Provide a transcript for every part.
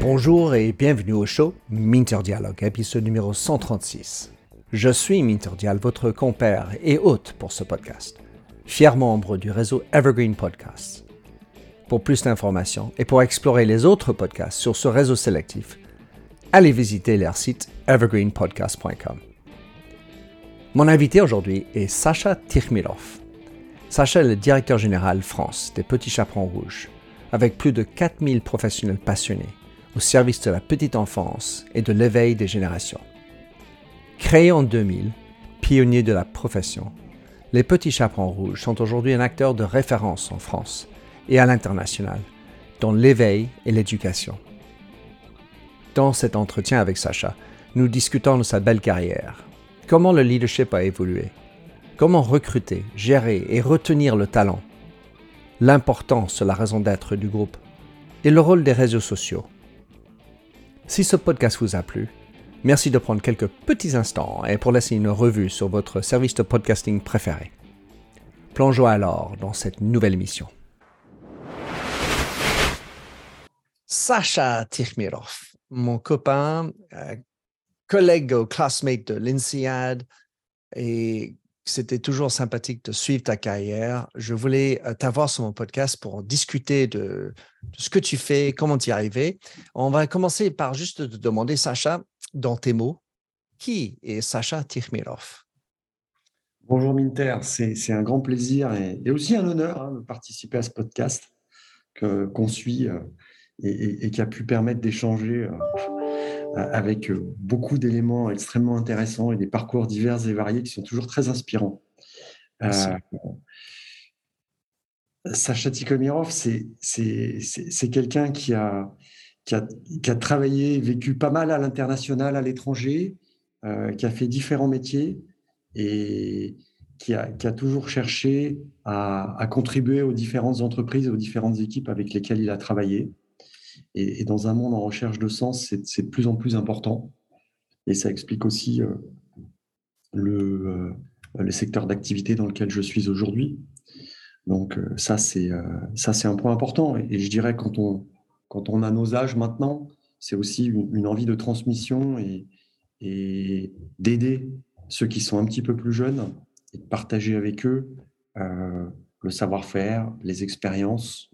Bonjour et bienvenue au show Minter Dialogue, épisode numéro 136. Je suis Minter Dial, votre compère et hôte pour ce podcast, fier membre du réseau Evergreen Podcasts. Pour plus d'informations et pour explorer les autres podcasts sur ce réseau sélectif, allez visiter leur site evergreenpodcast.com. Mon invité aujourd'hui est Sacha Tikhmirov. Sacha est directeur général France des Petits Chaperons Rouges, avec plus de 4000 professionnels passionnés au service de la petite enfance et de l'éveil des générations. Créé en 2000, pionnier de la profession, les Petits Chaperons Rouges sont aujourd'hui un acteur de référence en France et à l'international dans l'éveil et l'éducation. Dans cet entretien avec Sacha, nous discutons de sa belle carrière, comment le leadership a évolué, Comment recruter, gérer et retenir le talent? L'importance la raison d'être du groupe et le rôle des réseaux sociaux. Si ce podcast vous a plu, merci de prendre quelques petits instants et pour laisser une revue sur votre service de podcasting préféré. Plongeons alors dans cette nouvelle émission. Sacha Tikhmirov, mon copain, euh, collègue au classmate de l'INSEAD et c'était toujours sympathique de suivre ta carrière. Je voulais euh, t'avoir sur mon podcast pour discuter de, ce que tu fais, comment tu y arrivé. On va commencer par juste te demander, Sacha, dans tes mots, qui est Sacha Tikhmirov Bonjour Minter, c'est un grand plaisir et, aussi un honneur hein, de participer à ce podcast qu'on suit euh, et, qui a pu permettre d'échanger. Euh, avec euh, beaucoup d'éléments extrêmement intéressants et des parcours divers et variés qui sont toujours très inspirants. Euh, Sacha Tikhomirov, c'est quelqu'un qui a, qui, a, qui a, travaillé, vécu pas mal à l'international, à l'étranger, qui a fait différents métiers et qui a, qui a toujours cherché à, à, contribuer aux différentes entreprises, aux différentes équipes avec lesquelles il a travaillé. Et, dans un monde en recherche de sens, c'est de plus en plus important. Et ça explique aussi euh, le, euh, le, secteur d'activité dans lequel je suis aujourd'hui. Donc euh, ça, c'est ça, c'est un point important. Et, je dirais quand on, quand on a nos âges maintenant, c'est aussi une, envie de transmission et, et d'aider ceux qui sont un petit peu plus jeunes et de partager avec eux le savoir-faire, les expériences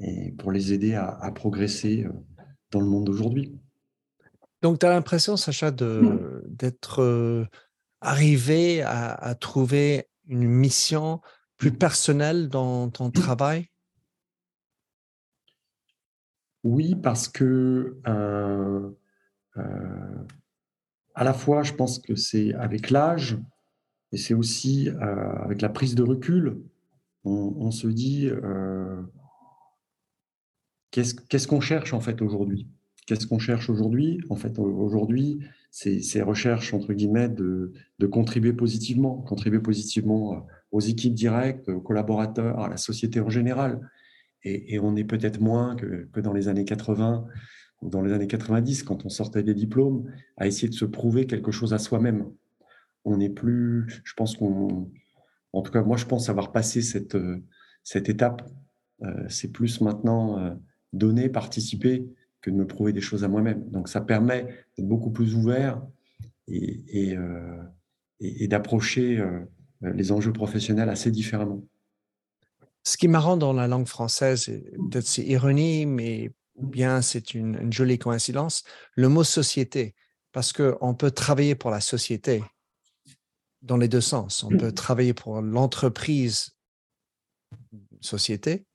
et pour les aider à, progresser euh, dans le monde d'aujourd'hui. Donc, tu as l'impression, Sacha, d'être euh, arrivé à, trouver une mission plus personnelle dans ton travail? Oui, parce que euh, à la fois, je pense que c'est avec l'âge et c'est aussi avec la prise de recul, on, se dit Qu'est-ce qu'on cherche en fait aujourd'hui? Qu'est-ce qu'on cherche aujourd'hui? En fait, aujourd'hui, c'est ces recherches entre guillemets de, contribuer positivement, contribuer positivement aux équipes directes, aux collaborateurs, à la société en général. Et, on est peut-être moins que, dans les années 80 ou dans les années 90, quand on sortait des diplômes, à essayer de se prouver quelque chose à soi-même. On n'est plus, je pense qu'on, en tout cas, moi, je pense avoir passé cette, cette étape. Euh, c'est plus maintenant euh, donner, participer, que de me prouver des choses à moi-même. Donc ça permet d'être beaucoup plus ouvert et, et, euh, d'approcher euh, les enjeux professionnels assez différemment. Ce qui est marrant dans la langue française, peut-être c'est ironie, mais bien c'est une, une, jolie coïncidence, le mot société, parce qu'on peut travailler pour la société dans les deux sens. On peut travailler pour l'entreprise société,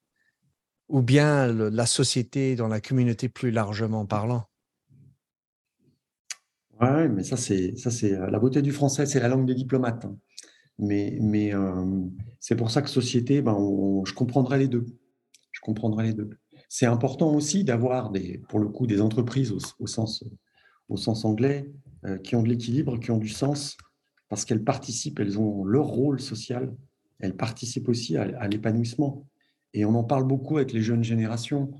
ou bien la société dans la communauté plus largement parlant? Oui, mais ça c'est ça c'est euh, la beauté du français, c'est la langue des diplomates. Hein. Mais, mais euh, c'est pour ça que société, ben, je comprendrai les deux. Je comprendrai les deux. C'est important aussi d'avoir des, pour le coup, des entreprises au, sens, au sens anglais euh, qui ont de l'équilibre, qui ont du sens, parce qu'elles participent, elles ont leur rôle social, elles participent aussi à l'épanouissement. Et on en parle beaucoup avec les jeunes générations.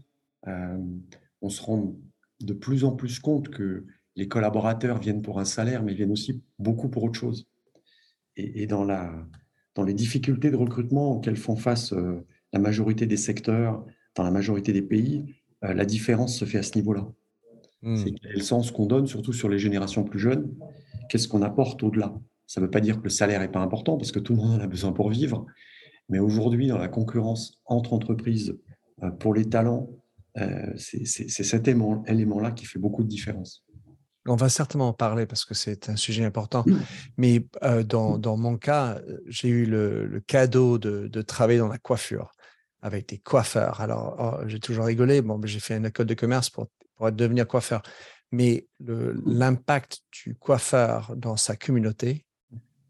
Euh, on se rend de plus en plus compte que les collaborateurs viennent pour un salaire, mais viennent aussi beaucoup pour autre chose. Et, dans, la, dans les difficultés de recrutement auxquelles font face euh, la majorité des secteurs, dans la majorité des pays, la différence se fait à ce niveau-là. Hmm. C'est le sens qu'on donne, surtout sur les générations plus jeunes? Qu'est-ce qu'on apporte au-delà? Ça ne veut pas dire que le salaire n'est pas important, parce que tout le monde en a besoin pour vivre. Mais aujourd'hui, dans la concurrence entre entreprises pour les talents, c'est cet élément-là qui fait beaucoup de différence. On va certainement en parler parce que c'est un sujet important. Mmh. Mais euh, dans, dans, mon cas, j'ai eu le, cadeau de, de, travailler dans la coiffure avec des coiffeurs. Alors, oh, j'ai toujours rigolé. Bon, j'ai fait une école de commerce pour, pour devenir coiffeur. Mais l'impact du coiffeur dans sa communauté,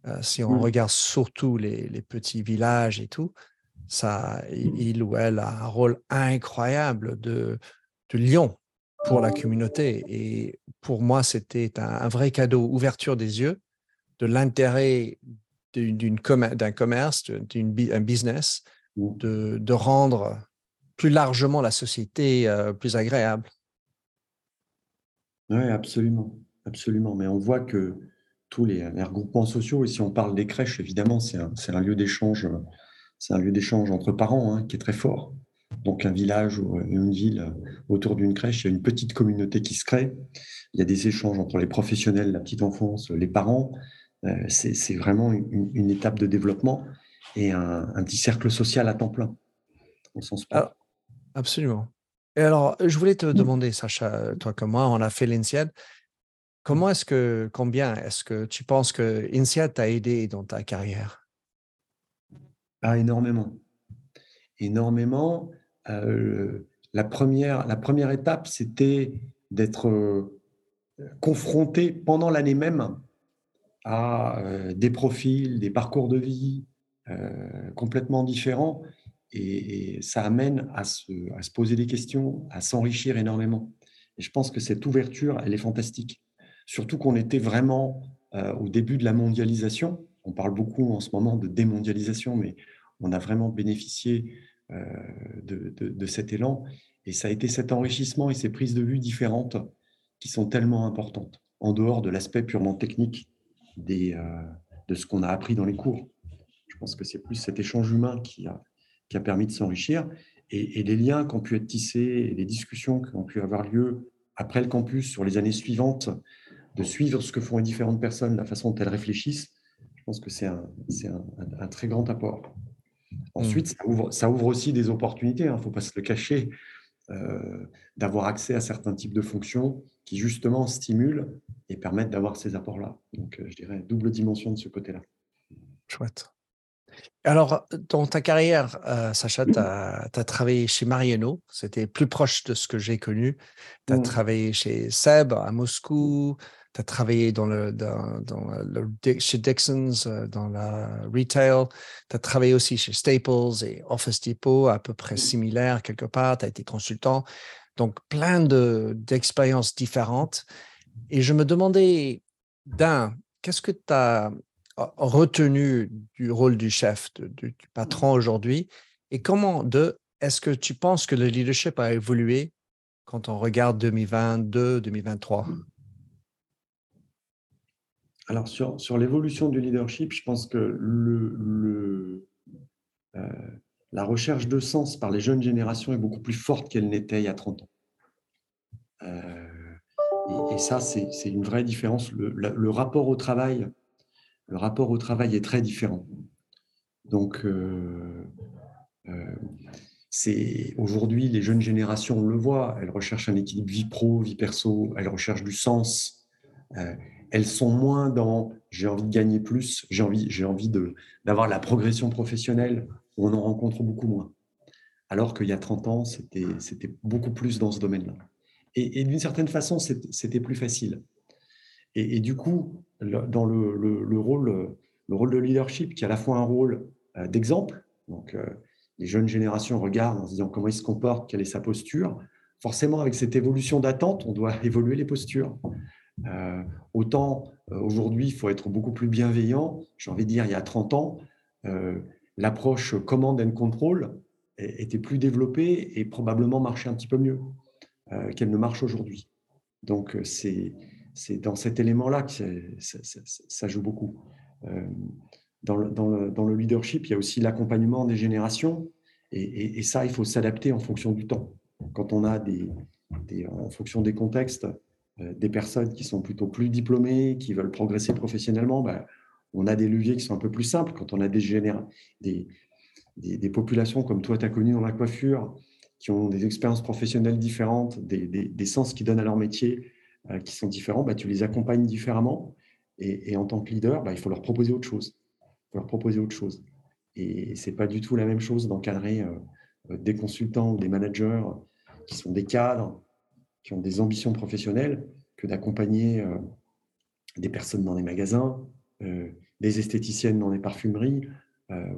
euh, si on mmh. regarde surtout les, les, petits villages et tout, ça, il ou elle a un rôle incroyable de, de lion pour la communauté. Et pour moi, c'était un, vrai cadeau, ouverture des yeux de l'intérêt d'un commerce, d'un business, mmh. de, de, rendre plus largement la société euh, plus agréable. Oui, absolument, absolument. Mais on voit que tous les, regroupements sociaux, et si on parle des crèches, évidemment, c'est un, un, lieu d'échange, c'est un lieu d'échange entre parents hein, qui est très fort donc un village ou une ville autour d'une crèche, il y a une petite communauté qui se crée. Il y a des échanges entre les professionnels, la petite enfance, les parents. Euh, c'est vraiment une, étape de développement et un, petit cercle social à temps plein, au sens ah, absolument. Et alors, je voulais te demander, Sacha, toi comme moi, on a fait l'INSEAD. Comment est-ce que, combien est-ce que tu penses que INSEAD t'a aidé dans ta carrière? Ah, énormément. Énormément. Euh, la, première, la première étape, c'était d'être euh, confronté pendant l'année même à euh, des profils, des parcours de vie complètement différents. Et, ça amène à se, à se, poser des questions, à s'enrichir énormément. Et je pense que cette ouverture, elle est fantastique. Surtout qu'on était vraiment au début de la mondialisation. On parle beaucoup en ce moment de démondialisation, mais on a vraiment bénéficié euh, de, cet élan. Et ça a été cet enrichissement et ces prises de vue différentes qui sont tellement importantes, en dehors de l'aspect purement technique euh, de ce qu'on a appris dans les cours. Je pense que c'est plus cet échange humain qui a, qui a permis de s'enrichir et, les liens qui ont pu être tissés et les discussions qui ont pu avoir lieu après le campus sur les années suivantes, de suivre ce que font les différentes personnes, la façon dont elles réfléchissent, je pense que c'est un, un, un, très grand apport. Ensuite, mmh. ça ouvre, aussi des opportunités, il hein, ne faut pas se le cacher, euh, d'avoir accès à certains types de fonctions qui justement stimulent et permettent d'avoir ces apports-là. Donc, euh, je dirais double dimension de ce côté-là. Chouette. Alors, dans ta carrière, euh, Sacha, tu as, travaillé chez Mariano, c'était plus proche de ce que j'ai connu. Tu as mmh. travaillé chez Seb à Moscou, tu as travaillé chez Dixon's, euh, dans la retail. Tu as travaillé aussi chez Staples et Office Depot, à peu près similaire quelque part. Tu as été consultant. Donc, plein d'expériences différentes. Et je me demandais, d'un, qu'est-ce que tu as retenu du rôle du chef, du patron aujourd'hui? Et comment, deux, est-ce que tu penses que le leadership a évolué quand on regarde 2022, 2023 alors, sur, sur l'évolution du leadership, je pense que euh, la recherche de sens par les jeunes générations est beaucoup plus forte qu'elle n'était il y a 30 ans. Euh, et, ça, c'est une vraie différence. Le, rapport au travail, le rapport au travail est très différent. Donc, euh, aujourd'hui, les jeunes générations, on le voit, elles recherchent un équilibre vie pro, vie perso, elles recherchent du sens elles sont moins dans j'ai envie de gagner plus, j'ai envie, j'ai envie d'avoir la progression professionnelle, on en rencontre beaucoup moins. Alors qu'il y a 30 ans, c'était, beaucoup plus dans ce domaine-là. Et, d'une certaine façon, c'était plus facile. Et, du coup, dans le, le, rôle, le rôle de leadership, qui est à la fois un rôle euh, d'exemple, donc euh, les jeunes générations regardent en se disant comment il se comporte, quelle est sa posture. Forcément, avec cette évolution d'attente, on doit évoluer les postures. Euh, autant euh, aujourd'hui, il faut être beaucoup plus bienveillant. J'ai envie de dire, il y a 30 ans, euh, l'approche command and control était plus développée et probablement marchait un petit peu mieux qu'elle ne marche aujourd'hui. Donc, c'est dans cet élément-là que ça, joue beaucoup. Dans le, leadership, il y a aussi l'accompagnement des générations Et, ça, il faut s'adapter en fonction du temps. Quand on a des, en fonction des contextes, des personnes qui sont plutôt plus diplômées, qui veulent progresser professionnellement, ben, on a des leviers qui sont un peu plus simples. Quand on a des, des, des, populations comme toi, tu as connu dans la coiffure, qui ont des expériences professionnelles différentes, des, sens qui donnent à leur métier euh, qui sont différents, ben, tu les accompagnes différemment. Et, en tant que leader, ben, il faut leur proposer autre chose. Il faut leur proposer autre chose. Et ce n'est pas du tout la même chose d'encadrer euh, des consultants ou des managers qui sont des cadres, qui ont des ambitions professionnelles, que d'accompagner euh, des personnes dans les magasins, euh, des esthéticiennes dans les parfumeries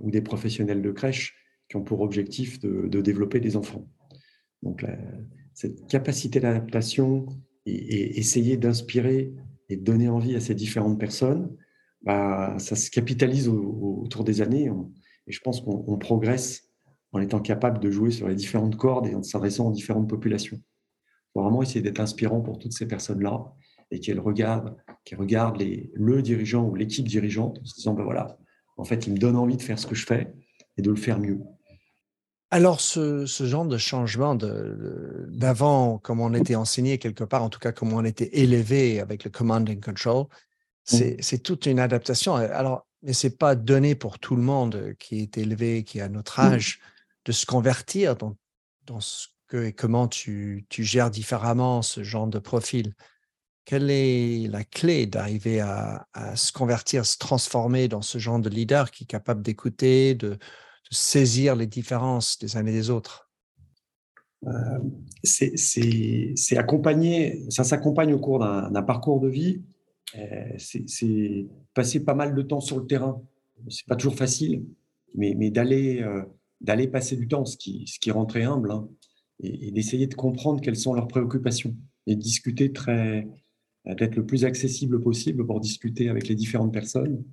ou des professionnels de crèche qui ont pour objectif de, développer des enfants. Donc, cette capacité d'adaptation et, essayer d'inspirer et de donner envie à ces différentes personnes, bah, ça se capitalise autour des années. Et je pense qu'on progresse en étant capable de jouer sur les différentes cordes et en s'adressant aux différentes populations. Faut vraiment essayer d'être inspirant pour toutes ces personnes-là et qu'elles regardent, qu'elles regardent les, le dirigeant ou l'équipe dirigeante en se disant, ben voilà, en fait, il me donne envie de faire ce que je fais et de le faire mieux. Alors, ce, genre de changement d'avant, comme on était enseigné quelque part, en tout cas comme on était élevé avec le command and control, mmh. c'est toute une adaptation. Alors, mais c'est pas donné pour tout le monde qui est élevé, qui a notre mmh. âge, de se convertir dans, dans ce et comment tu, gères différemment ce genre de profil. Quelle est la clé d'arriver à, se convertir, se transformer dans ce genre de leader qui est capable d'écouter, de, saisir les différences des uns et des autres? Euh, C'est ça s'accompagne au cours d'un parcours de vie euh, c'est passer pas mal de temps sur le terrain. C'est pas toujours facile, mais, euh, d'aller passer du temps, ce qui, ce rend très humble, hein, et, d'essayer de comprendre quelles sont leurs préoccupations et discuter très, d'être le plus accessible possible pour discuter avec les différentes personnes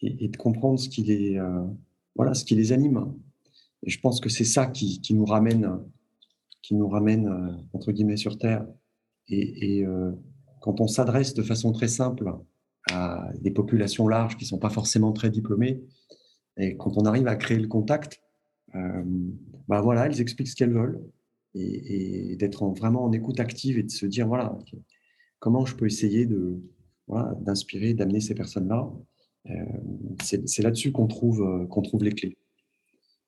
et, de comprendre ce qui les, euh, voilà, ce qui les anime. Et je pense que c'est ça qui, qui, nous ramène, qui nous ramène entre guillemets sur terre. Et, quand on s'adresse de façon très simple à des populations larges qui sont pas forcément très diplômées, et quand on arrive à créer le contact, euh, bah voilà, elles expliquent ce qu'elles veulent et, d'être vraiment en écoute active et de se dire voilà, comment je peux essayer de d'inspirer, d'amener ces personnes-là. Euh, c'est là-dessus qu'on trouve qu'on trouve les clés.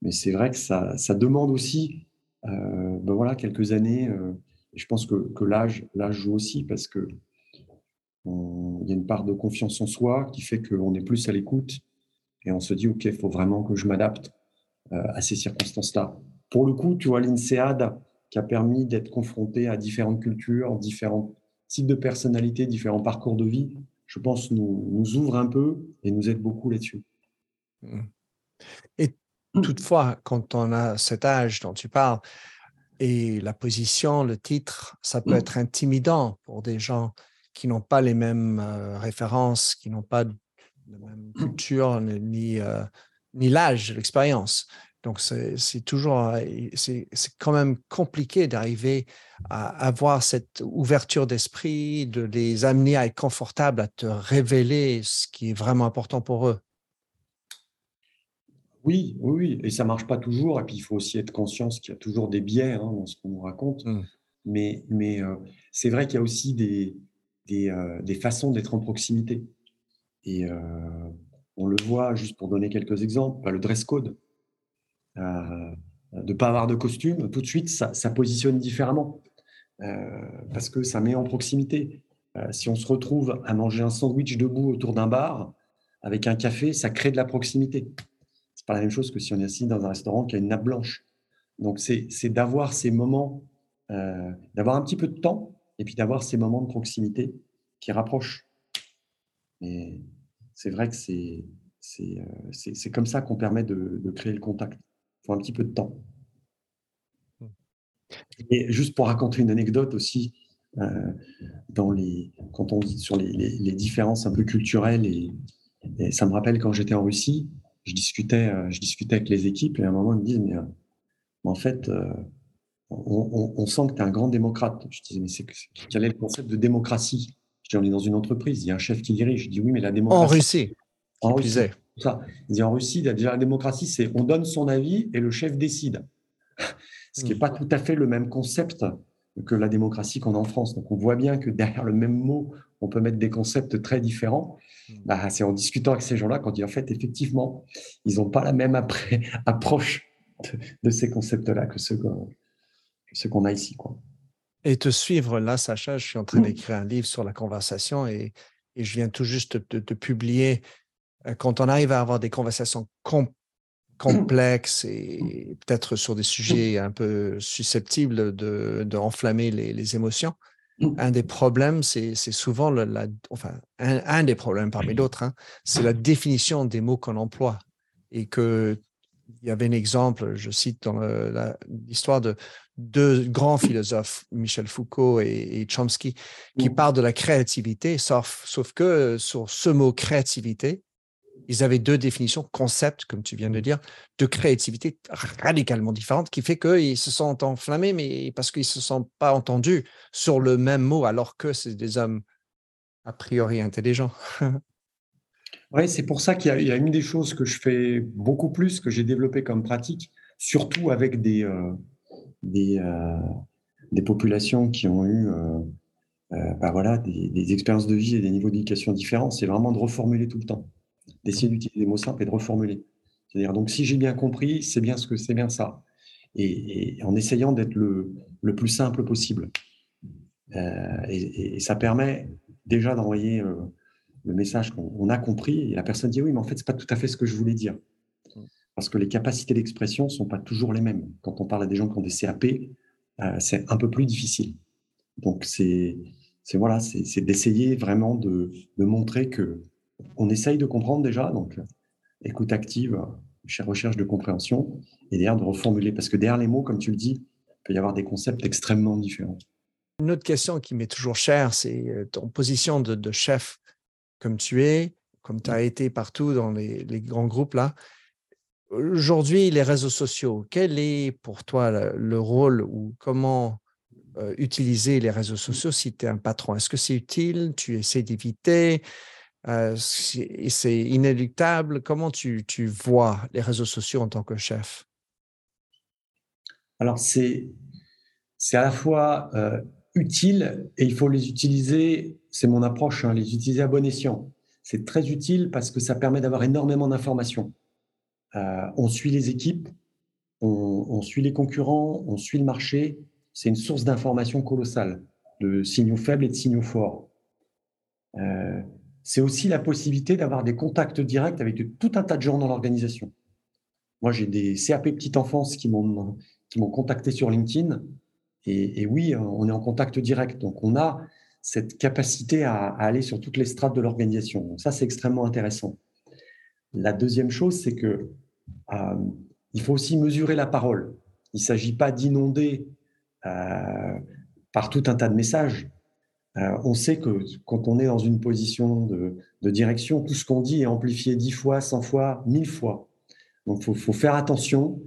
Mais c'est vrai que ça, ça demande aussi euh, ben voilà, quelques années je pense que, que l'âge joue aussi parce que il y a une part de confiance en soi qui fait qu'on est plus à l'écoute et on se dit, OK, il faut vraiment que je m'adapte euh, à ces circonstances-là. Pour le coup, tu vois, l'INSEAD qui a permis d'être confronté à différentes cultures, différents types de personnalités, différents parcours de vie, je pense, nous, nous ouvre un peu et nous aide beaucoup là-dessus. Et toutefois, quand on a cet âge dont tu parles, et la position, le titre, ça peut être intimidant pour des gens qui n'ont pas les mêmes euh, références, qui n'ont pas la même culture, ni, euh, ni l'âge, l'expérience. Donc, c'est toujours, euh, c'est quand même compliqué d'arriver à avoir cette ouverture d'esprit, de les amener à être confortables, à te révéler ce qui est vraiment important pour eux. Oui, oui, et ça marche pas toujours. Et puis, il faut aussi être conscient qu'il y a toujours des biais hein, dans ce qu'on nous raconte. Mmh. Mais, mais euh, c'est vrai qu'il y a aussi des, des, euh, des façons d'être en proximité. Et euh, on le voit, juste pour donner quelques exemples, bah, le dress code. De ne pas avoir de costume, tout de suite, ça, ça positionne différemment. parce que ça met en proximité. si on se retrouve à manger un sandwich debout autour d'un bar, avec un café, ça crée de la proximité pas la même chose que si on est assis dans un restaurant qui a une nappe blanche. Donc, c'est d'avoir ces moments, euh, d'avoir un petit peu de temps et puis d'avoir ces moments de proximité qui rapprochent. Et c'est vrai que c'est euh, comme ça qu'on permet de, créer le contact. Il faut un petit peu de temps. Et juste pour raconter une anecdote aussi, euh, dans les, quand on dit sur les, les, différences un peu culturelles, et, et ça me rappelle quand j'étais en Russie, je discutais, euh, je discutais avec les équipes et à un moment, ils me disent, mais, euh, en fait, on, sent que tu es un grand démocrate. Je disais, mais c'est, quel est le concept de démocratie? Je dis, on est dans une entreprise, il y a un chef qui dirige. Je dis, oui, mais la démocratie. En Russie. En Russie. Ça. En Russie, déjà, la démocratie, c'est on donne son avis et le chef décide. Ce qui n'est pas tout à fait le même concept que la démocratie qu'on a en France. Donc on voit bien que derrière le même mot, on peut mettre des concepts très différents. Hmm. Bah, c'est en discutant avec ces gens-là qu'on dit en fait, effectivement, ils n'ont pas la même approche de, ces concepts-là que ceux qu'on a ici. Quoi. Et te suivre là, Sacha, je suis en train mmh. d'écrire un livre sur la conversation et, je viens tout juste de, publier. Euh, quand on arrive à avoir des conversations complexes et peut-être sur des sujets un peu susceptibles d'enflammer de, les, émotions, un des problèmes, c'est souvent la, enfin, un, des problèmes parmi d'autres, hein, c'est la définition des mots qu'on emploie. Et que il y avait un exemple, je cite dans l'histoire de deux grands philosophes, Michel Foucault et, Chomsky, qui mmh. parlent de la créativité, sauf, sauf que sur ce mot créativité, ils avaient deux définitions, concepts, comme tu viens de dire, de créativité radicalement différentes, qui fait qu'ils se sont enflammés, mais parce qu'ils ne se sont pas entendus sur le même mot, alors que c'est des hommes a priori intelligents. Oui, c'est pour ça qu'il y, a une des choses que je fais beaucoup plus, que j'ai développé comme pratique, surtout avec des, euh, euh, des, populations qui ont eu bah voilà, des, expériences de vie et des niveaux d'éducation différents, c'est vraiment de reformuler tout le temps, d'essayer d'utiliser des mots simples et de reformuler. C'est-à-dire, donc, si j'ai bien compris, c'est bien ce que c'est bien ça. Et, en essayant d'être le, le, plus simple possible. Et, et, ça permet déjà d'envoyer le message qu'on a compris et la personne dit oui, mais en fait, c'est pas tout à fait ce que je voulais dire. Parce que les capacités d'expression sont pas toujours les mêmes. Quand on parle à des gens qui ont des CAP, euh, c'est un peu plus difficile. Donc, c'est voilà, c'est d'essayer vraiment de, de, montrer que on essaye de comprendre déjà, donc écoute active, recherche de compréhension, et derrière de reformuler. Parce que derrière les mots, comme tu le dis, il peut y avoir des concepts extrêmement différents. Une autre question qui m'est toujours chère, c'est euh, ton position de, de chef comme tu es, comme tu as mmh. été partout dans les, grands groupes là. Aujourd'hui, les réseaux sociaux, quel est pour toi le, rôle ou comment euh, utiliser les réseaux mmh. sociaux si tu es un patron? Est-ce que c'est utile? Tu essaies d'éviter? Euh, C'est inéluctable Comment tu, vois les réseaux sociaux en tant que chef? Alors, c'est à la fois euh, utile et il faut les utiliser c'est mon approche, hein, les utiliser à bon escient. C'est très utile parce que ça permet d'avoir énormément d'informations. Euh, on suit les équipes, on, suit les concurrents, on suit le marché. C'est une source d'informations colossale, de signaux faibles et de signaux forts. Euh, c'est aussi la possibilité d'avoir des contacts directs avec tout un tas de gens dans l'organisation. Moi, j'ai des CAP petite enfance qui m'ont contacté sur LinkedIn. Et, oui, on est en contact direct. Donc, on a cette capacité à, aller sur toutes les strates de l'organisation. Ça, c'est extrêmement intéressant. La deuxième chose, c'est que euh, il faut aussi mesurer la parole. Il ne s'agit pas d'inonder euh, par tout un tas de messages. Euh, on sait que quand on est dans une position de, direction, tout ce qu'on dit est amplifié dix fois, cent fois, mille fois. Donc, il faut, faire attention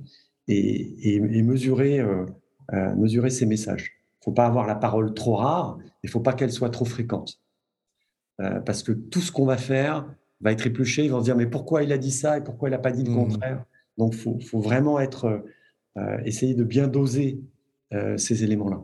et, mesurer, mesurer ces messages faut pas avoir la parole trop rare, il faut pas qu'elle soit trop fréquente. Euh, parce que tout ce qu'on va faire va être épluché, ils vont se dire mais pourquoi il a dit ça et pourquoi il n'a pas dit le mmh. contraire? Donc il faut, faut, vraiment être, euh, essayer de bien doser euh, ces éléments-là.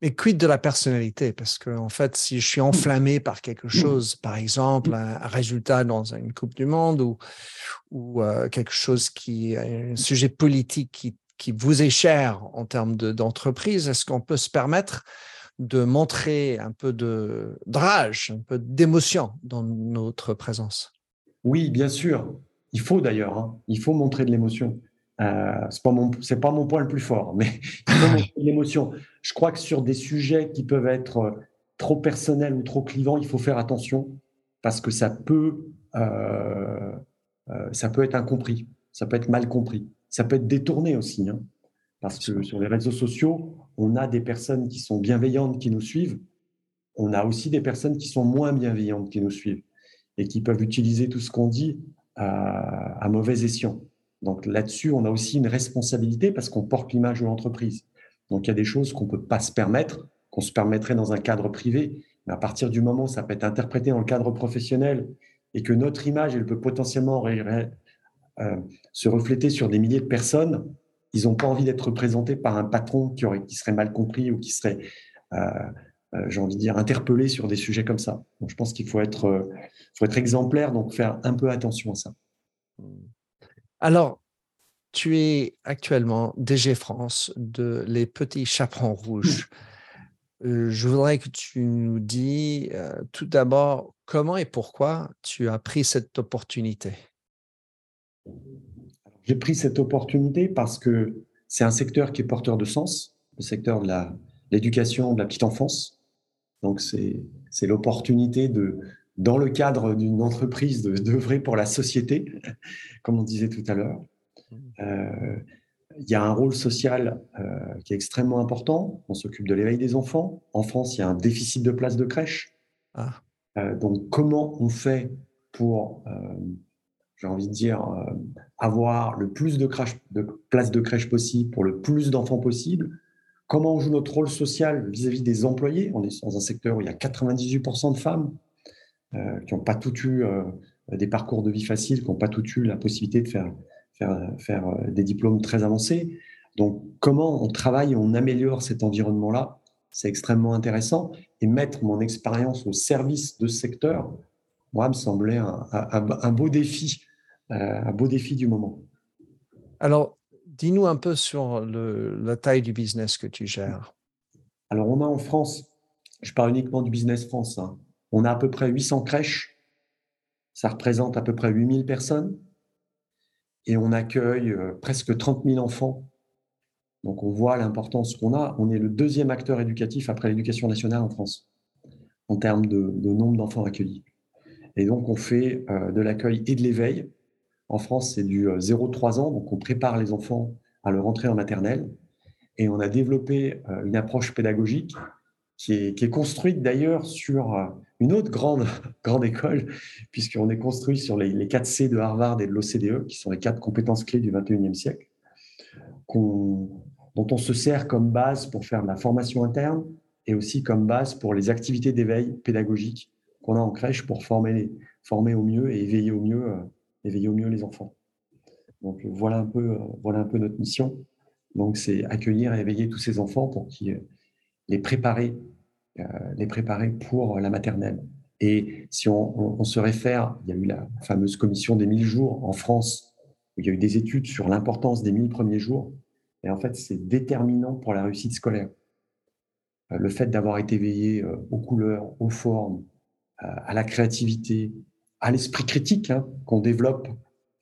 Mais quid de la personnalité? Parce que, en fait, si je suis enflammé par quelque chose, par exemple, un, résultat dans une Coupe du Monde ou, ou euh, quelque chose qui un sujet politique qui, qui vous est cher en termes d'entreprise, est-ce qu'on peut se permettre de montrer un peu de, rage, un peu d'émotion dans notre présence? Oui, bien sûr. Il faut d'ailleurs. Hein. Il faut montrer de l'émotion. Euh, c'est pas mon pas mon point le plus fort, mais l'émotion. Je crois que sur des sujets qui peuvent être euh, trop personnels ou trop clivants, il faut faire attention parce que ça peut euh, euh, ça peut être incompris, ça peut être mal compris, ça peut être détourné aussi. Hein. parce que sur les réseaux sociaux, on a des personnes qui sont bienveillantes qui nous suivent, on a aussi des personnes qui sont moins bienveillantes qui nous suivent et qui peuvent utiliser tout ce qu'on dit à, à mauvais escient. Donc là-dessus, on a aussi une responsabilité parce qu'on porte l'image de l'entreprise. Donc il y a des choses qu'on ne peut pas se permettre, qu'on se permettrait dans un cadre privé. Mais à partir du moment où ça peut être interprété dans le cadre professionnel et que notre image, elle peut potentiellement euh, se refléter sur des milliers de personnes, ils n'ont pas envie d'être représentés par un patron qui, serait mal compris ou qui serait, euh, euh, j'ai envie de dire, interpellé sur des sujets comme ça. Donc je pense qu'il faut être, faut être exemplaire, donc faire un peu attention à ça. Alors, tu es actuellement DG France de Les Petits Chaperons Rouges. Euh, je voudrais que tu nous dis euh, tout d'abord comment et pourquoi tu as pris cette opportunité? J'ai pris cette opportunité parce que c'est un secteur qui est porteur de sens, le secteur de l'éducation de la petite enfance. Donc c'est l'opportunité de, dans le cadre d'une entreprise, d'œuvrer pour la société, comme on disait tout à l'heure. Mmh. Euh, il y a un rôle social euh, qui est extrêmement important. On s'occupe de l'éveil des enfants. En France, il y a un déficit de places de crèche. Ah. Euh, donc, comment on fait pour, j'ai envie de dire, avoir le plus de, de, places de crèche possible pour le plus d'enfants possible? Comment on joue notre rôle social vis-à-vis des employés? On est dans un secteur où il y a 98% de femmes qui n'ont pas tout eu des parcours de vie faciles, qui n'ont pas tout eu la possibilité de faire faire, euh, des diplômes très avancés. Donc, comment on travaille et on améliore cet environnement-là, c'est extrêmement intéressant. Et mettre mon expérience au service de ce secteur, moi, me semblait un, beau défi, euh, un beau défi du moment. Alors, dis-nous un peu sur la taille du business que tu gères. Alors, on a en France, je parle uniquement du business France, hein, on a à peu près 800 crèches. Ça représente à peu près 8000 personnes et on accueille euh, presque 30 000 enfants. Donc on voit l'importance qu'on a. On est le deuxième acteur éducatif après l'éducation nationale en France en termes de, nombre d'enfants accueillis. Et donc on fait euh, de l'accueil et de l'éveil. En France, c'est du 0-3 euh, ans, donc on prépare les enfants à leur entrée en maternelle. Et on a développé une approche pédagogique qui est, construite d'ailleurs sur euh, une autre grande, grande école, puisqu'on est construit sur les, les 4 C de Harvard et de l'OCDE, qui sont les quatre compétences clés du 21e siècle, dont on se sert comme base pour faire de la formation interne et aussi comme base pour les activités d'éveil pédagogique qu'on a en crèche pour former, former au mieux et éveiller au mieux, euh, éveiller au mieux les enfants. Donc voilà un peu, euh, voilà un peu notre mission. Donc c'est accueillir et éveiller tous ces enfants pour qu'ils les préparer, euh, les préparer pour la maternelle. Et si on, se réfère, il y a eu la fameuse commission des 1000 jours en France, où il y a eu des études sur l'importance des 1000 premiers jours. Et en fait, c'est déterminant pour la réussite scolaire. Euh, le fait d'avoir été veillé euh, aux couleurs, aux formes, à la créativité, à l'esprit critique hein, qu'on développe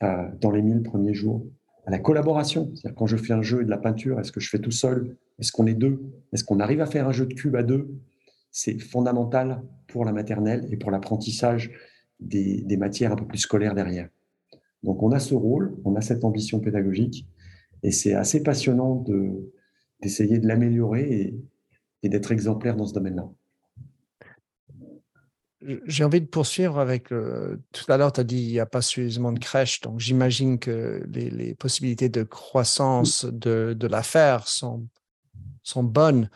dans les 1000 premiers jours, à la collaboration. C'est-à-dire quand je fais un jeu et de la peinture, est-ce que je fais tout seul Est-ce qu'on est deux? Est-ce qu'on arrive à faire un jeu de cube à deux? C'est fondamental pour la maternelle et pour l'apprentissage des, matières un peu plus scolaires derrière. Donc on a ce rôle, on a cette ambition pédagogique et c'est assez passionnant d'essayer de, l'améliorer et d'être exemplaire dans ce domaine-là. J'ai envie de poursuivre avec, euh, tout à l'heure, tu as dit qu'il n'y a pas suffisamment de crèches, donc j'imagine que les, possibilités de croissance de, de l'affaire sont, sont bonnes.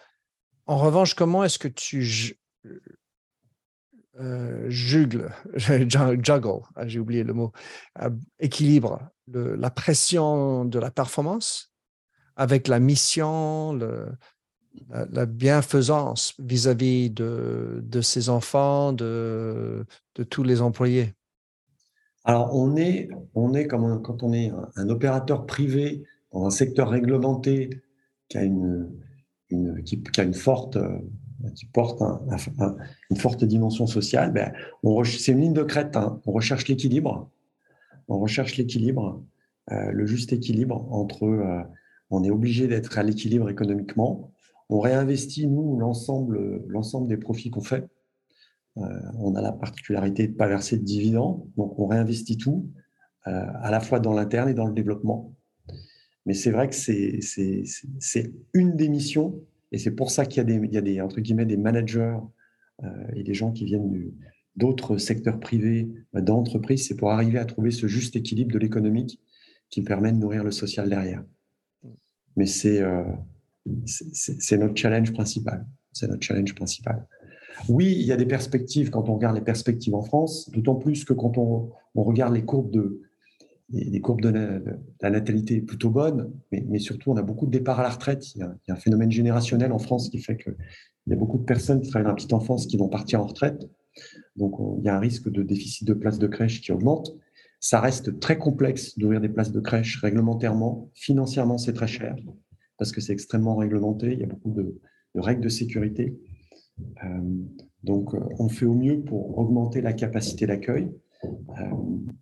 En revanche, comment est-ce que tu euh, jugles, juggle, ah, j'ai oublié le mot, euh, équilibre la pression de la performance avec la mission, la, bienfaisance vis-à-vis de, ses enfants, de, tous les employés? Alors, on est, on est comme quand on est un, opérateur privé dans un secteur réglementé qui a une, qui, a une forte, qui porte une forte dimension sociale, ben, c'est une ligne de crête. Hein. On recherche l'équilibre on recherche l'équilibre, le juste équilibre entre on est obligé d'être à l'équilibre économiquement, on réinvestit, nous, l'ensemble, l'ensemble des profits qu'on fait. on a la particularité de ne pas verser de dividendes, donc on réinvestit tout, à la fois dans l'interne et dans le développement. Mais c'est vrai que c'est une des missions, et c'est pour ça qu'il y a des, entre guillemets, des managers euh, et des gens qui viennent d'autres secteurs privés, bah, d'entreprises, c'est pour arriver à trouver ce juste équilibre de l'économique qui permet de nourrir le social derrière. Mais c'est euh, c'est notre challenge principal. C'est notre challenge principal. Oui, il y a des perspectives quand on regarde les perspectives en France, d'autant plus que quand on regarde les courbes de, les, courbes de la, natalité plutôt bonnes, mais, surtout on a beaucoup de départs à la retraite. Il y, a, un phénomène générationnel en France qui fait qu'il y a beaucoup de personnes qui travaillent dans la petite enfance qui vont partir en retraite. Donc il y a un risque de déficit de places de crèche qui augmente. Ça reste très complexe d'ouvrir des places de crèche réglementairement. Financièrement, c'est très cher parce que c'est extrêmement réglementé. Il y a beaucoup de, règles de sécurité. Euh, donc on fait au mieux pour augmenter la capacité d'accueil. Euh,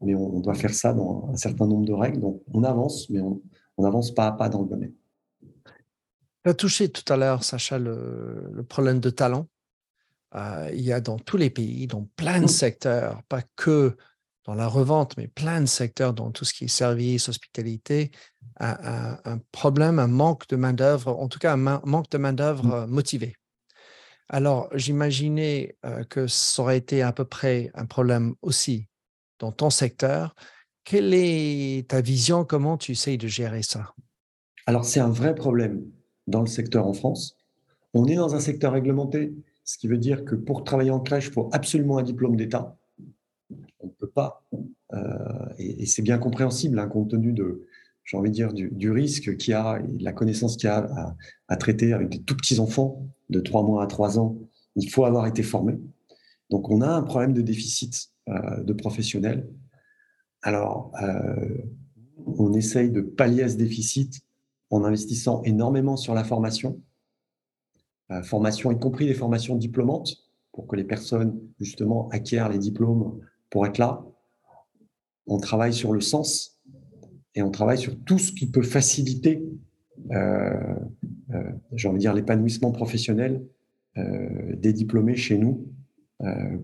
mais on, doit faire ça dans un certain nombre de règles. Donc, on avance, mais on n'avance pas à pas dans le domaine. Tu as touché tout à l'heure, Sacha, le, problème de talent. Euh, il y a dans tous les pays, dans plein de secteurs, pas que dans la revente, mais plein de secteurs, dans tout ce qui est service, hospitalité, un, un problème, un manque de main-d'œuvre, en tout cas un manque de main-d'œuvre euh, motivée. Alors, j'imaginais que ça aurait été à peu près un problème aussi dans ton secteur. Quelle est ta vision? Comment tu essayes de gérer ça? Alors, c'est un vrai problème dans le secteur en France. On est dans un secteur réglementé, ce qui veut dire que pour travailler en crèche, il faut absolument un diplôme d'État. On ne peut pas. et, c'est bien compréhensible, hein, compte tenu de, j'ai envie de dire, du, risque qu'il y a et de la connaissance qu'il y a à, traiter avec des tout petits enfants de 3 mois à 3 ans. Il faut avoir été formé. Donc, on a un problème de déficit euh, de professionnels. Alors, euh, on essaye de pallier à ce déficit en investissant énormément sur la formation, euh, formation y compris les formations diplômantes, pour que les personnes, justement, acquièrent les diplômes pour être là. On travaille sur le sens et on travaille sur tout ce qui peut faciliter, euh, euh, dire, l'épanouissement professionnel euh, des diplômés chez nous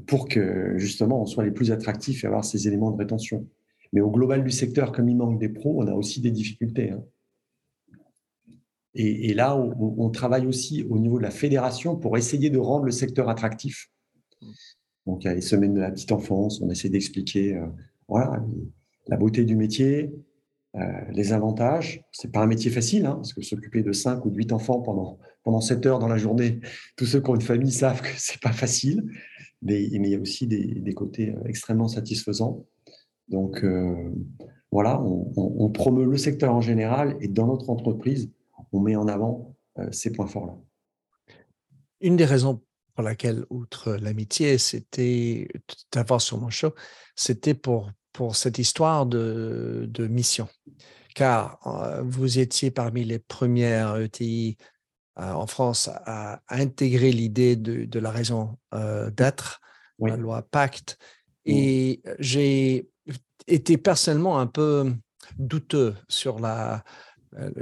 pour que justement on soit les plus attractifs et avoir ces éléments de rétention. Mais au global du secteur, comme il manque des pros, on a aussi des difficultés. Hein. Et, là, on, travaille aussi au niveau de la fédération pour essayer de rendre le secteur attractif. Donc, il y a les semaines de la petite enfance, on essaie d'expliquer la beauté du métier, les avantages, c'est pas un métier facile, hein, parce que s'occuper de 5 ou de 8 enfants pendant, pendant 7 heures dans la journée, tous ceux qui ont une famille savent que c'est pas facile, mais, il y a aussi des, côtés euh, extrêmement satisfaisants. Donc euh, voilà, on, promeut le secteur en général et dans notre entreprise, on met en avant ces points forts-là. Une des raisons pour laquelle, outre l'amitié, c'était d'avoir sur mon show, c'était pour pour cette histoire de, mission, car euh, vous étiez parmi les premières ETI euh, en France à, intégrer l'idée de, la raison euh, d'être, la loi Pacte. Et j'ai été personnellement un peu douteux sur la,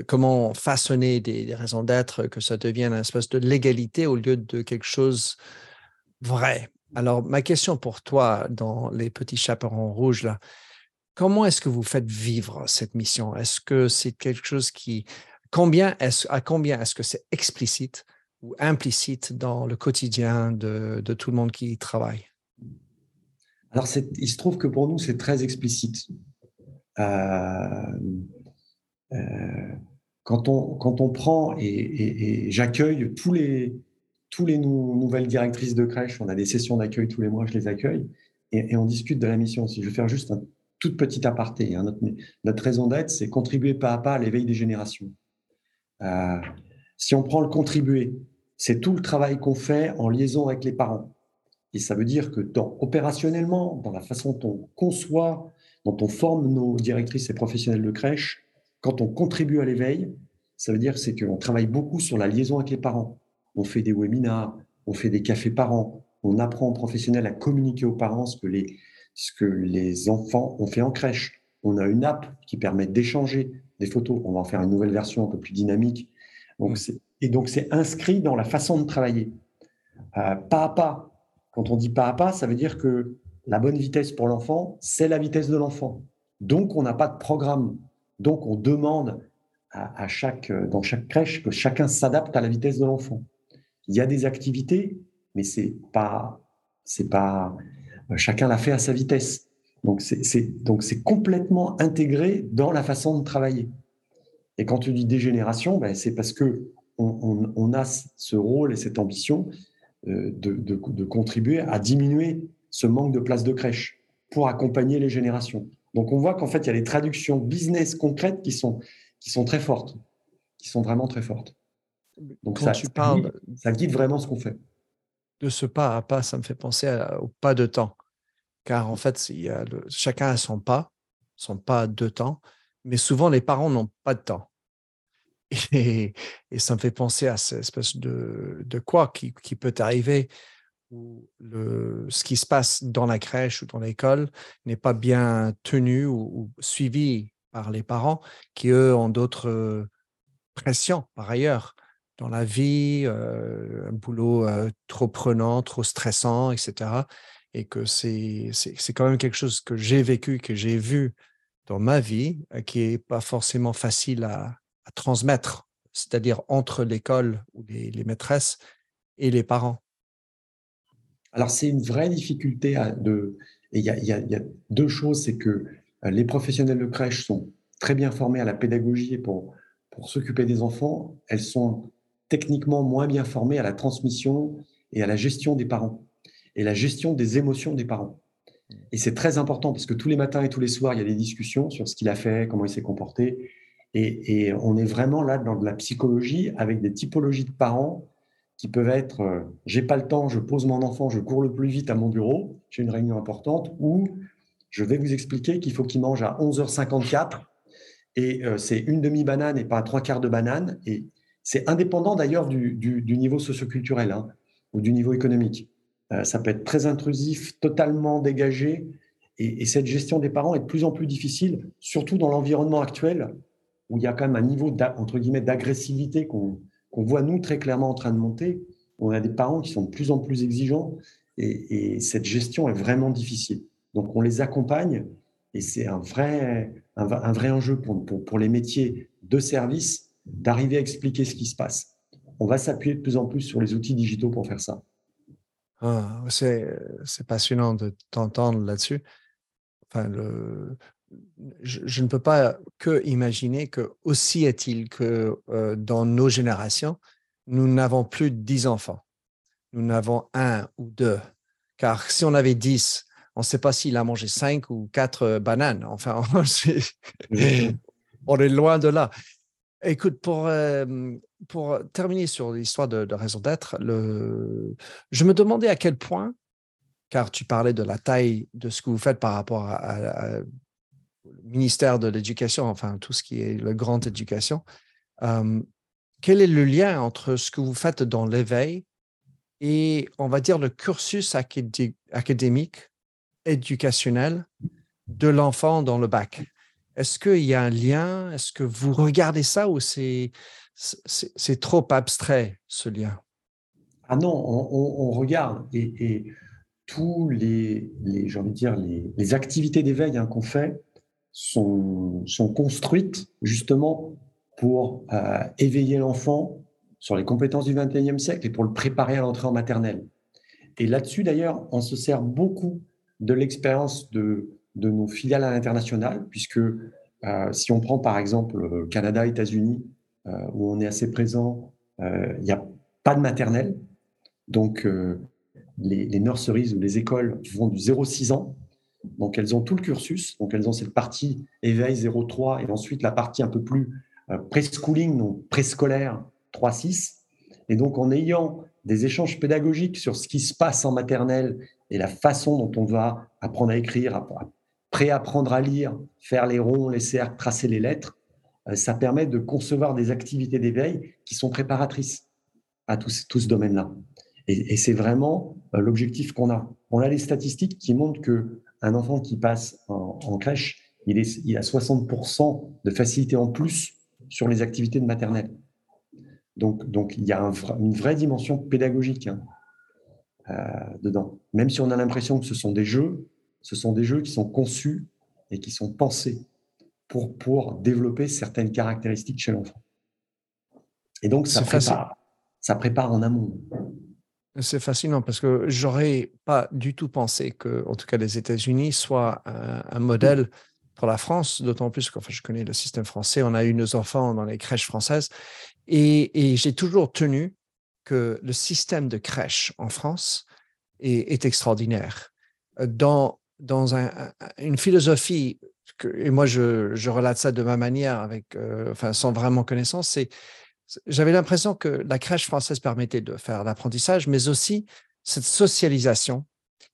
comment façonner des, raisons d'être, que ça devienne un espèce de légalité au lieu de quelque chose vrai. Alors, ma question pour toi dans les petits chaperons rouges, là, comment est-ce que vous faites vivre cette mission? Est-ce que c'est quelque chose qui, combien à combien est-ce que c'est explicite ou implicite dans le quotidien de, tout le monde qui y travaille? Alors, il se trouve que pour nous, c'est très explicite. Euh, euh, quand, on, quand on prend et j'accueille tous les, tous les nouvelles directrices de crèche, on a des sessions d'accueil tous les mois, je les accueille, et, on discute de la mission. Si je vais faire juste un tout petit aparté, hein, notre, raison d'être, c'est contribuer pas à pas à l'éveil des générations. Euh, si on prend le contribuer, c'est tout le travail qu'on fait en liaison avec les parents. Et ça veut dire que opérationnellement, dans la façon dont on conçoit, dont on forme nos directrices et professionnels de crèche, quand on contribue à l'éveil, ça veut dire c'est qu'on travaille beaucoup sur la liaison avec les parents on fait des webinars, on fait des cafés parents, on apprend aux professionnels à communiquer aux parents ce que les, ce que les enfants ont fait en crèche. On a une app qui permet d'échanger des photos. On va en faire une nouvelle version un peu plus dynamique. Donc, et donc, c'est inscrit dans la façon de travailler. Euh, pas à pas. Quand on dit pas à pas, ça veut dire que la bonne vitesse pour l'enfant, c'est la vitesse de l'enfant. Donc, on n'a pas de programme. Donc, on demande à, chaque, dans chaque crèche que chacun s'adapte à la vitesse de l'enfant. Il y a des activités, mais c'est pas, c'est pas, chacun l'a fait à sa vitesse. Donc, c'est, donc c'est complètement intégré dans la façon de travailler. Et quand tu dis dégénération, ben c'est parce que on, a ce rôle et cette ambition euh, de, de, contribuer à diminuer ce manque de places de crèche pour accompagner les générations. Donc on voit qu'en fait, il y a des traductions business concrètes qui sont, qui sont très fortes, qui sont vraiment très fortes. Donc ça, tu parles, ça guide vraiment ce qu'on fait. De ce pas à pas, ça me fait penser au pas de temps. Car en fait, il y a chacun a son pas, son pas de temps, mais souvent les parents n'ont pas de temps. Et, ça me fait penser à cette espèce de, de quoi qui, qui, peut arriver où le, ce qui se passe dans la crèche ou dans l'école n'est pas bien tenu ou, suivi par les parents qui, eux, ont d'autres pressions par ailleurs dans la vie, un boulot trop prenant, trop stressant, etc. Et que c'est quand même quelque chose que j'ai vécu, que j'ai vu dans ma vie, qui n'est pas forcément facile à, à transmettre, c'est-à-dire entre l'école ou les, les, maîtresses et les parents Alors, c'est une vraie difficulté. De, il y, y, a deux choses, c'est que les professionnels de crèche sont très bien formés à la pédagogie et pour, pour s'occuper des enfants. Elles sont techniquement moins bien formées à la transmission et à la gestion des parents et la gestion des émotions des parents. Et c'est très important parce que tous les matins et tous les soirs, il y a des discussions sur ce qu'il a fait, comment il s'est comporté. Et, on est vraiment là dans de la psychologie avec des typologies de parents qui peuvent être euh, j'ai pas le temps, je pose mon enfant, je cours le plus vite à mon bureau, j'ai une réunion importante, ou je vais vous expliquer qu'il faut qu'il mange à 11h54 et euh, c'est une demi-banane et pas trois quarts de banane. Et c'est indépendant d'ailleurs du, niveau socioculturel hein, ou du niveau économique. Euh, ça peut être très intrusif, totalement dégagé. Et, et, cette gestion des parents est de plus en plus difficile, surtout dans l'environnement actuel où il y a quand même un niveau d'agressivité qu'on voit nous très clairement en train de monter. On a des parents qui sont de plus en plus exigeants et, cette gestion est vraiment difficile. Donc on les accompagne et c'est un vrai, un, vrai enjeu pour, pour, les métiers de service d'arriver à expliquer ce qui se passe. On va s'appuyer de plus en plus sur les outils digitaux pour faire ça. Ah, c'est passionnant de t'entendre là-dessus. Enfin, le, je, ne peux pas que imaginer que aussi est-il que euh, dans nos générations, nous n'avons plus dix enfants. Nous n'avons un ou deux. Car si on avait dix, on ne sait pas s'il a mangé cinq ou quatre bananes. Enfin, on est loin de là. Écoute, pour, euh, pour terminer sur l'histoire de, raison d'être, je me demandais à quel point, car tu parlais de la taille de ce que vous faites par rapport à ministère de l'Éducation, enfin tout ce qui est le grand éducation, quel est le lien entre ce que vous faites dans l'éveil et, on va dire, le cursus académique, éducationnel de l'enfant dans le bac? Est-ce qu'il y a un lien? Est-ce que vous regardez ça ou c'est, c'est, trop abstrait, ce lien? Ah non, on, regarde et, tous les, j'ai envie de dire, les, activités d'éveil hein, qu'on fait, sont, sont construites justement pour euh, éveiller l'enfant sur les compétences du 21e siècle et pour le préparer à l'entrée en maternelle. Et là-dessus, d'ailleurs, on se sert beaucoup de l'expérience de, de nos filiales à l'international, puisque euh, si on prend par exemple Canada, États-Unis, euh, où on est assez présent, il n'y a pas de maternelle. Donc, les, nurseries ou les écoles vont du 0-6 ans donc, elles ont tout le cursus. Donc, elles ont cette partie éveil 0-3 et ensuite la partie un peu plus euh, preschooling, donc préscolaire 3-6. Et donc, en ayant des échanges pédagogiques sur ce qui se passe en maternelle et la façon dont on va apprendre à écrire, préapprendre à lire, faire les ronds, les cercles, tracer les lettres, euh, ça permet de concevoir des activités d'éveil qui sont préparatrices à tout, ce domaine-là. Et, c'est vraiment euh, l'objectif qu'on a. On a les statistiques qui montrent que un enfant qui passe en, crèche il a 60% de facilité en plus sur les activités de maternelle. Donc, donc il y a une vraie dimension pédagogique hein, euh, dedans. Même si on a l'impression que ce sont des jeux, ce sont des jeux qui sont conçus et qui sont pensés pour, pour développer certaines caractéristiques chez l'enfant. Et donc, ça prépare, ça prépare en amont. C'est fascinant parce que j'aurais pas du tout pensé que, en tout cas, les États-Unis soient un, modèle pour la France, d'autant plus que je connais le système français. On a eu nos enfants dans les crèches françaises et, j'ai toujours tenu que le système de crèche en France est, extraordinaire. Dans, dans une philosophie, et moi je, je, relate ça de ma manière, avec, euh, enfin, sans vraiment connaissance, c'est j'avais l'impression que la crèche française permettait de faire l'apprentissage, mais aussi cette socialisation,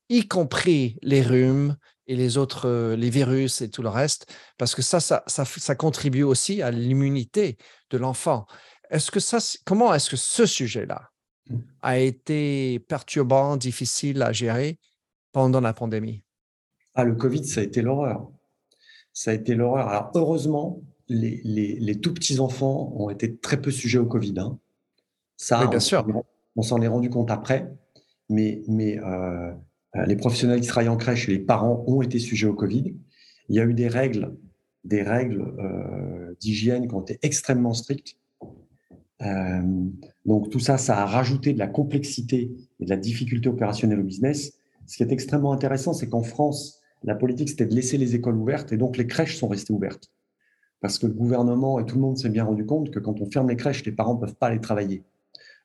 y compris les rhumes et les autres, euh, les virus et tout le reste, parce que ça, ça, ça, contribue aussi à l'immunité de l'enfant. Est-ce que ça, comment est-ce que ce sujet-là mmh. a été perturbant, difficile à gérer pendant la pandémie? Ah, le Covid, ça a été l'horreur. Ça a été l'horreur. Alors, heureusement, les, tout petits enfants ont été très peu sujets au Covid. Hein. Ça, bien on, sûr. On s'en est rendu compte après, mais, mais euh, les professionnels qui travaillent en crèche et les parents ont été sujets au Covid. Il y a eu des règles, des règles euh, d'hygiène qui ont été extrêmement strictes. Euh, donc tout ça, ça a rajouté de la complexité et de la difficulté opérationnelle au business. Ce qui est extrêmement intéressant, c'est qu'en France, la politique, c'était de laisser les écoles ouvertes et donc les crèches sont restées ouvertes parce que le gouvernement et tout le monde s'est bien rendu compte que quand on ferme les crèches, les parents ne peuvent pas aller travailler.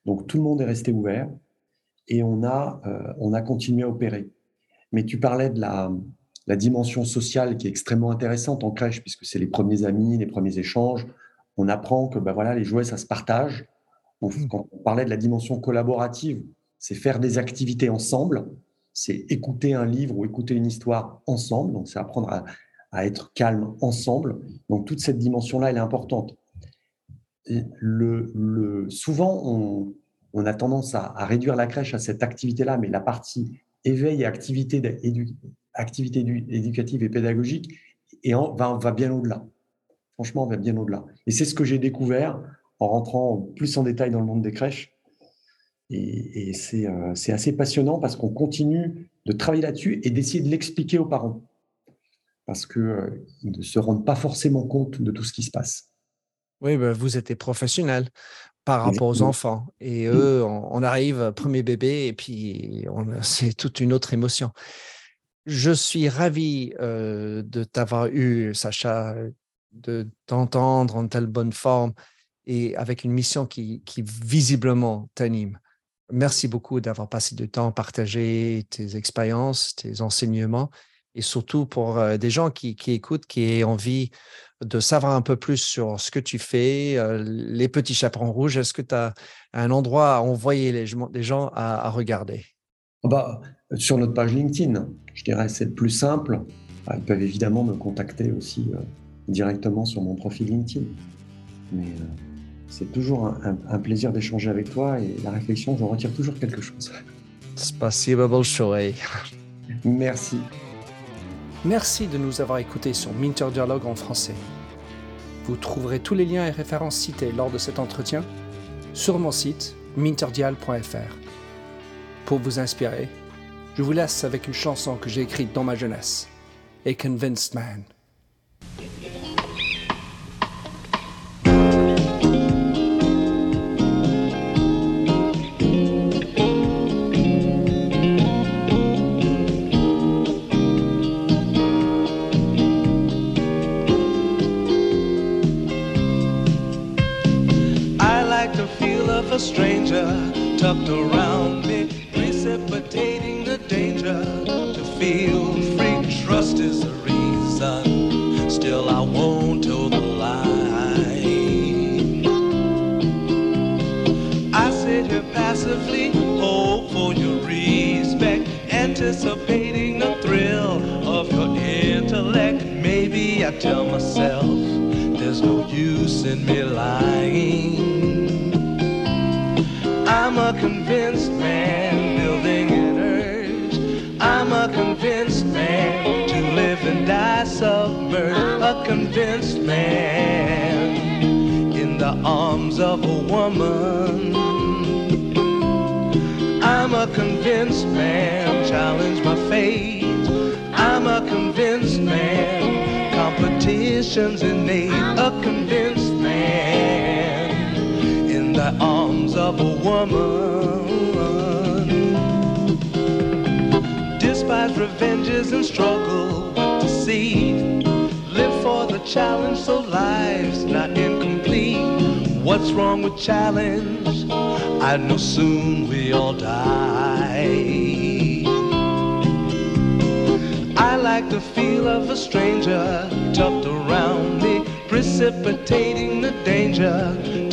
Donc tout le monde est resté ouvert et on a, euh, on a continué à opérer. Mais tu parlais de la, la, dimension sociale qui est extrêmement intéressante en crèche, puisque c'est les premiers amis, les premiers échanges. On apprend que ben voilà, les jouets, ça se partage. Mmh. quand on parlait de la dimension collaborative, c'est faire des activités ensemble, c'est écouter un livre ou écouter une histoire ensemble. Donc c'est apprendre à, être calme ensemble. Donc toute cette dimension-là, elle est importante. le, souvent, on, a tendance à, réduire la crèche à cette activité-là, mais la partie éveil et activité, activité éducative et pédagogique et va, va bien au-delà. Franchement, on va bien au-delà. Et c'est ce que j'ai découvert en rentrant plus en détail dans le monde des crèches. Et, et c'est euh, assez passionnant parce qu'on continue de travailler là-dessus et d'essayer de l'expliquer aux parents parce qu'ils euh, ne se rendent pas forcément compte de tout ce qui se passe. Oui, ben, vous êtes professionnel par rapport aux enfants. Et eux, on, arrive, premier bébé, et puis c'est toute une autre émotion. Je suis ravi euh, de t'avoir eu, Sacha, de t'entendre en telle bonne forme et avec une mission qui, qui visiblement t'anime. Merci beaucoup d'avoir passé du temps à partager tes expériences, tes enseignements et surtout pour euh, des gens qui, écoutent, qui aient envie de savoir un peu plus sur ce que tu fais, euh, les petits chaperons rouges, est-ce que tu as un endroit à envoyer les, gens à, regarder? Ah bah, Sur notre page LinkedIn, je dirais c'est le plus simple. Ils peuvent évidemment me contacter aussi euh, directement sur mon profil LinkedIn. Mais c'est toujours un, un plaisir d'échanger avec toi et la réflexion, j'en retire toujours quelque chose. Spasibo большое. Merci. Merci de nous avoir écoutés sur Minter Dialogue en français. Vous trouverez tous les liens et références cités lors de cet entretien sur mon site minterdial.fr. Pour vous inspirer, je vous laisse avec une chanson que j'ai écrite dans ma jeunesse, A Convinced Man. Arms of a woman. Despise revenges and struggle with deceit. Live for the challenge so life's not incomplete. What's wrong with challenge? I know soon we all die. I like the feel of a stranger tucked around me, precipitating the danger to